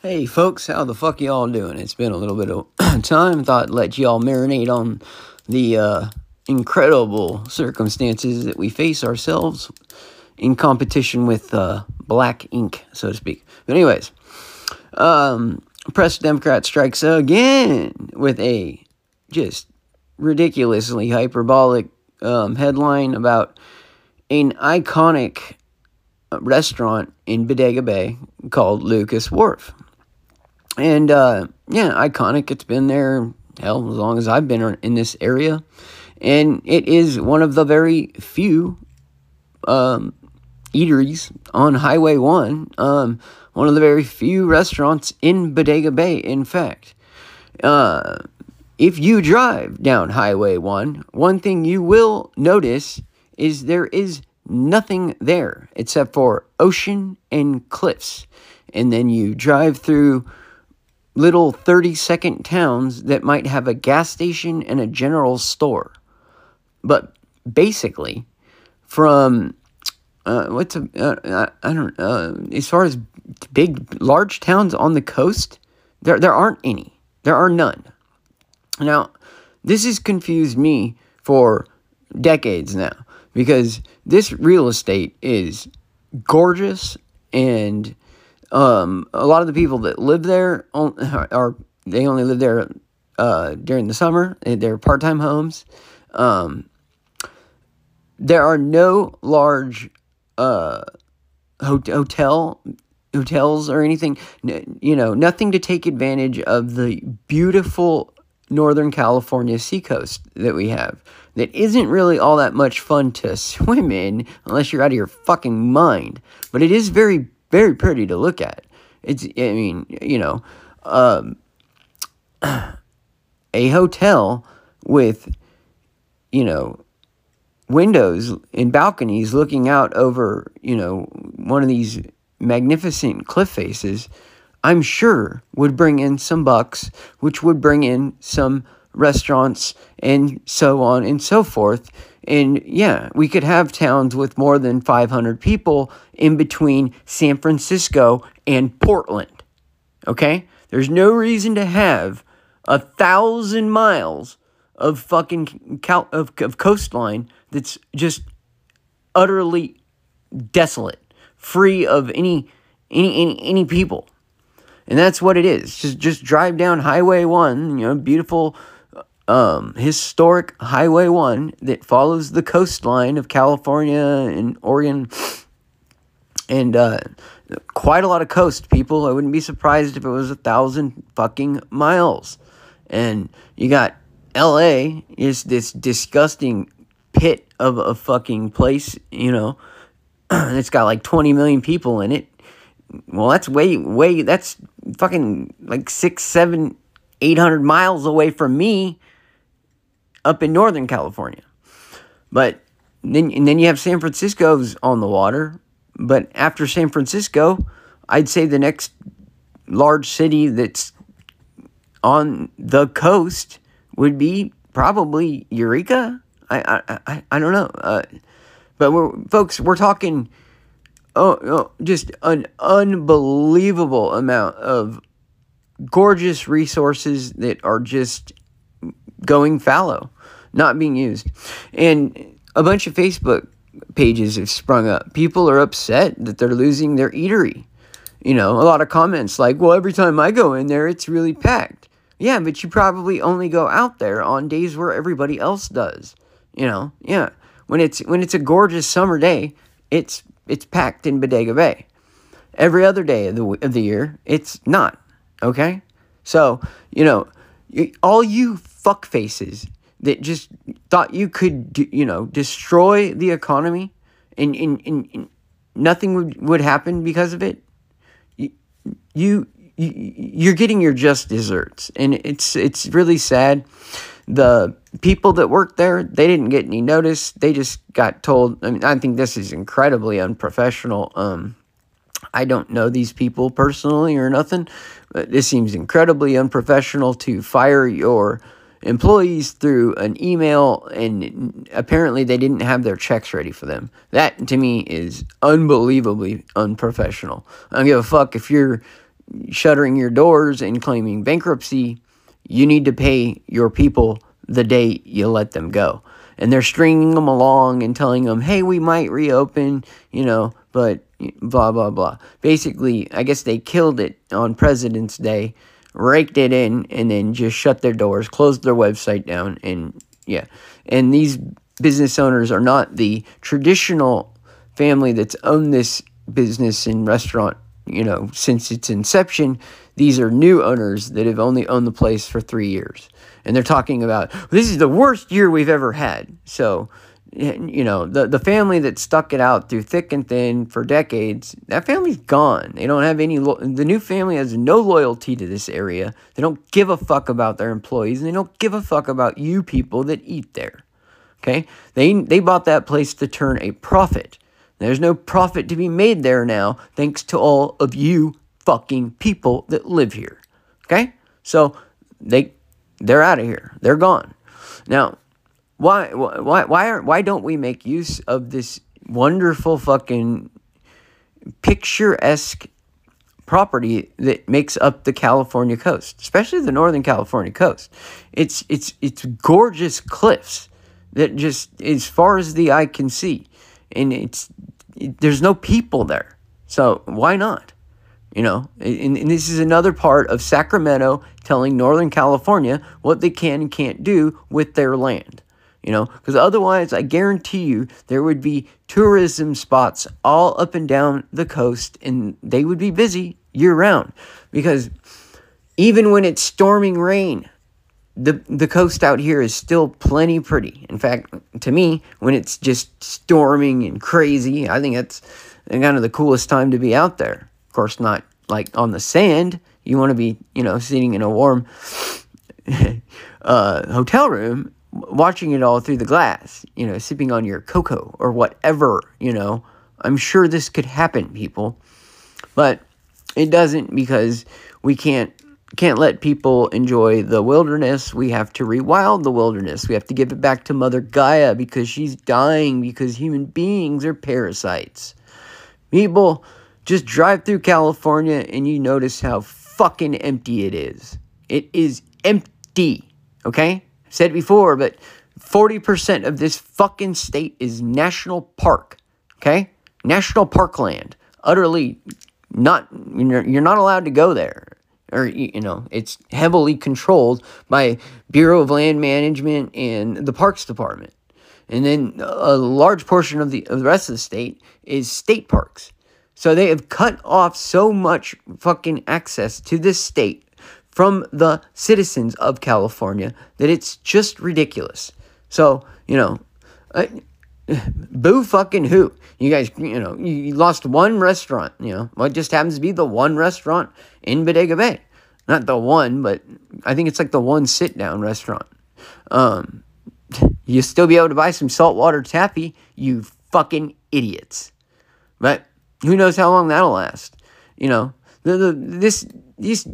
Hey folks, how the fuck y'all doing? It's been a little bit of time. Thought I'd let y'all marinate on the uh, incredible circumstances that we face ourselves in competition with uh, black ink, so to speak. But anyways, um, Press Democrat strikes again with a just ridiculously hyperbolic um, headline about an iconic restaurant in Bodega Bay called Lucas Wharf. And uh, yeah, iconic. It's been there, hell, as long as I've been in this area. And it is one of the very few um, eateries on Highway 1. Um, one of the very few restaurants in Bodega Bay, in fact. Uh, if you drive down Highway 1, one thing you will notice is there is nothing there except for ocean and cliffs. And then you drive through little 30 second towns that might have a gas station and a general store. But basically, from uh, what's a, uh, I don't uh, as far as big large towns on the coast, there there aren't any. There are none. Now, this has confused me for decades now because this real estate is gorgeous and um, a lot of the people that live there are, are they only live there uh, during the summer. They're part time homes. Um, there are no large uh, hotel hotels or anything. You know, nothing to take advantage of the beautiful Northern California seacoast that we have. That isn't really all that much fun to swim in unless you're out of your fucking mind. But it is very very pretty to look at. It's, I mean, you know, um, a hotel with, you know, windows and balconies looking out over, you know, one of these magnificent cliff faces, I'm sure would bring in some bucks, which would bring in some restaurants and so on and so forth. And yeah, we could have towns with more than 500 people in between San Francisco and Portland. Okay? There's no reason to have a thousand miles of fucking cal- of, of coastline that's just utterly desolate, free of any any any any people. And that's what it is. Just just drive down Highway 1, you know, beautiful um, historic Highway 1 that follows the coastline of California and Oregon. And uh, quite a lot of coast, people. I wouldn't be surprised if it was a thousand fucking miles. And you got LA, is this disgusting pit of a fucking place, you know. it's got like 20 million people in it. Well, that's way, way, that's fucking like six, seven, eight hundred miles away from me up in Northern California. But then, and then you have San Francisco's on the water. But after San Francisco, I'd say the next large city that's on the coast would be probably Eureka. I I, I, I don't know. Uh, but we're, folks, we're talking oh, oh, just an unbelievable amount of gorgeous resources that are just going fallow not being used. And a bunch of Facebook pages have sprung up. People are upset that they're losing their eatery. You know, a lot of comments like, well, every time I go in there, it's really packed. Yeah, but you probably only go out there on days where everybody else does. You know, yeah. When it's when it's a gorgeous summer day, it's it's packed in Bodega Bay. Every other day of the of the year, it's not. Okay, so you know, all you fuck faces that just thought you could, you know, destroy the economy and, and, and, and nothing would, would happen because of it, you, you, you're getting your just deserts. And it's, it's really sad. The people that work there, they didn't get any notice. They just got told. I mean, I think this is incredibly unprofessional. Um, I don't know these people personally or nothing, but this seems incredibly unprofessional to fire your employees through an email and apparently they didn't have their checks ready for them. That to me is unbelievably unprofessional. I don't give a fuck if you're shuttering your doors and claiming bankruptcy, you need to pay your people the day you let them go. And they're stringing them along and telling them, hey, we might reopen, you know, but blah, blah, blah. Basically, I guess they killed it on President's Day, raked it in, and then just shut their doors, closed their website down, and yeah. And these business owners are not the traditional family that's owned this business and restaurant, you know, since its inception. These are new owners that have only owned the place for three years. And they're talking about this is the worst year we've ever had. So, you know, the, the family that stuck it out through thick and thin for decades, that family's gone. They don't have any, lo- the new family has no loyalty to this area. They don't give a fuck about their employees, and they don't give a fuck about you people that eat there. Okay? They, they bought that place to turn a profit. There's no profit to be made there now, thanks to all of you fucking people that live here. Okay? So they they're out of here. They're gone. Now, why why why are why don't we make use of this wonderful fucking picturesque property that makes up the California coast, especially the northern California coast. It's it's it's gorgeous cliffs that just as far as the eye can see, and it's it, there's no people there. So why not? You know, and, and this is another part of Sacramento telling Northern California what they can and can't do with their land. You know, because otherwise, I guarantee you, there would be tourism spots all up and down the coast, and they would be busy year round. Because even when it's storming rain, the the coast out here is still plenty pretty. In fact, to me, when it's just storming and crazy, I think that's kind of the coolest time to be out there. Of course, not like on the sand. You want to be, you know, sitting in a warm uh, hotel room, watching it all through the glass. You know, sipping on your cocoa or whatever. You know, I'm sure this could happen, people, but it doesn't because we can't can't let people enjoy the wilderness. We have to rewild the wilderness. We have to give it back to Mother Gaia because she's dying because human beings are parasites. People just drive through California and you notice how fucking empty it is. It is empty. Okay? Said before, but 40% of this fucking state is national park. Okay? National parkland. Utterly not you're not allowed to go there or you know it's heavily controlled by bureau of land management and the parks department and then a large portion of the, of the rest of the state is state parks so they have cut off so much fucking access to this state from the citizens of california that it's just ridiculous. So you know boo fucking who? You guys you know you lost one restaurant you know. What just happens to be the one restaurant in bodega bay? Not the one but i think it's like the one sit down restaurant. Um you still be able to buy some saltwater taffy you fucking idiots. But who knows how long that'll last you know. The, the this this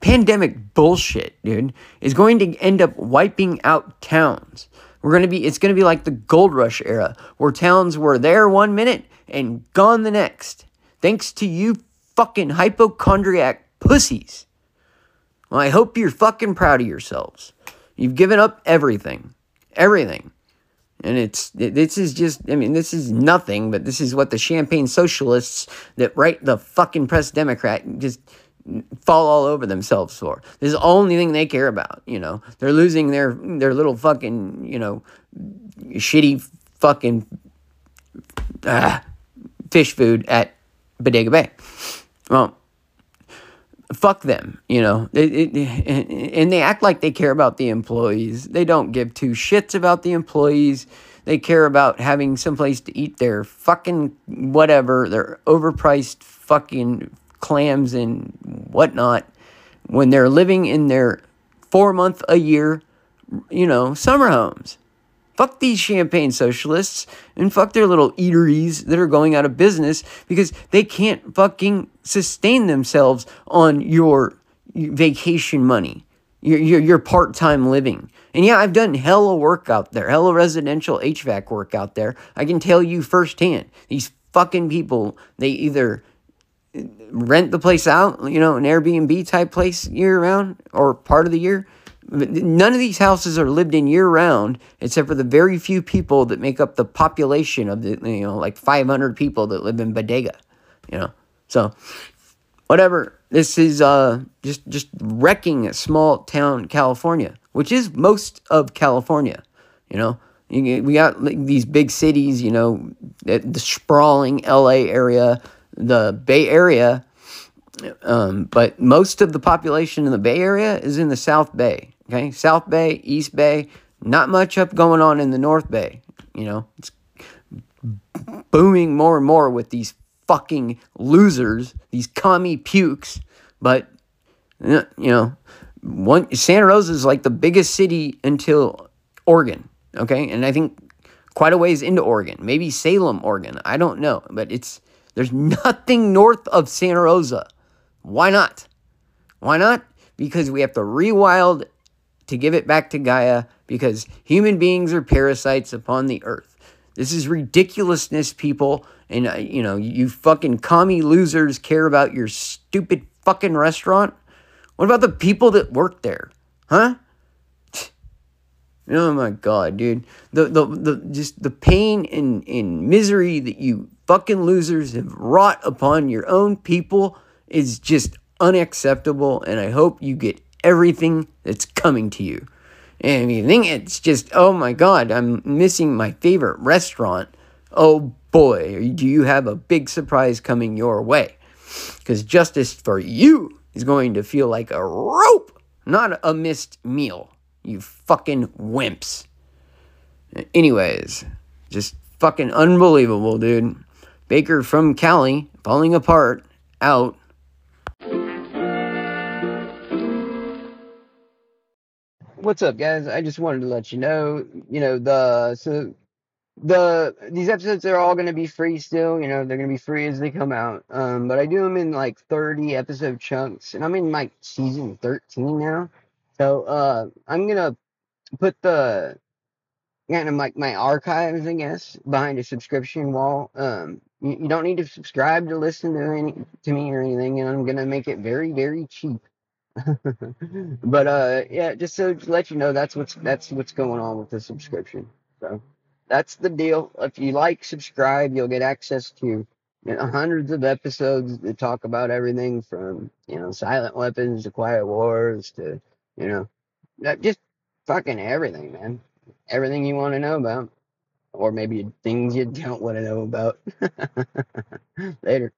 pandemic bullshit dude is going to end up wiping out towns we're going to be, it's going to be like the gold rush era where towns were there one minute and gone the next. Thanks to you fucking hypochondriac pussies. Well, I hope you're fucking proud of yourselves. You've given up everything. Everything. And it's, this is just, I mean, this is nothing, but this is what the champagne socialists that write the fucking press Democrat just fall all over themselves for. This is the only thing they care about, you know. They're losing their their little fucking, you know, shitty fucking uh, fish food at Bodega Bay. Well, fuck them, you know. It, it, and they act like they care about the employees. They don't give two shits about the employees. They care about having someplace to eat their fucking whatever, their overpriced fucking clams and whatnot when they're living in their four month a year, you know, summer homes. Fuck these champagne socialists and fuck their little eateries that are going out of business because they can't fucking sustain themselves on your vacation money, your, your, your part time living. And yeah, I've done hella work out there, hella residential HVAC work out there. I can tell you firsthand, these fucking people, they either rent the place out, you know, an Airbnb type place year round or part of the year. None of these houses are lived in year round, except for the very few people that make up the population of the, you know, like 500 people that live in Bodega, you know. So, whatever. This is uh, just just wrecking a small town California, which is most of California, you know. We got these big cities, you know, the sprawling LA area, the Bay Area, um, but most of the population in the Bay Area is in the South Bay. Okay, South Bay, East Bay, not much up going on in the North Bay. You know, it's booming more and more with these fucking losers, these commie pukes. But you know, one Santa Rosa is like the biggest city until Oregon. Okay, and I think quite a ways into Oregon, maybe Salem, Oregon. I don't know, but it's there's nothing north of Santa Rosa. Why not? Why not? Because we have to rewild to give it back to Gaia because human beings are parasites upon the earth. This is ridiculousness, people. And, uh, you know, you fucking commie losers care about your stupid fucking restaurant. What about the people that work there? Huh? Oh my god, dude. The the the just the pain and, and misery that you fucking losers have wrought upon your own people is just unacceptable and I hope you get everything that's coming to you. And you think it's just, oh my god, I'm missing my favorite restaurant, oh boy, do you have a big surprise coming your way. Because justice for you is going to feel like a rope, not a missed meal. You fucking wimps. Anyways, just fucking unbelievable, dude. Baker from Cali, falling apart, out. What's up, guys? I just wanted to let you know, you know, the so the these episodes are all going to be free still. You know, they're going to be free as they come out. Um, but I do them in like 30 episode chunks, and I'm in like season 13 now. So uh, I'm gonna put the kind of like my archives, I guess, behind a subscription wall. Um, you, you don't need to subscribe to listen to any to me or anything, and I'm gonna make it very, very cheap. but uh, yeah, just so to let you know, that's what's that's what's going on with the subscription. So that's the deal. If you like, subscribe, you'll get access to you know, hundreds of episodes that talk about everything from you know silent weapons to quiet wars to you know just fucking everything, man. Everything you want to know about. Or maybe things you don't want to know about. Later.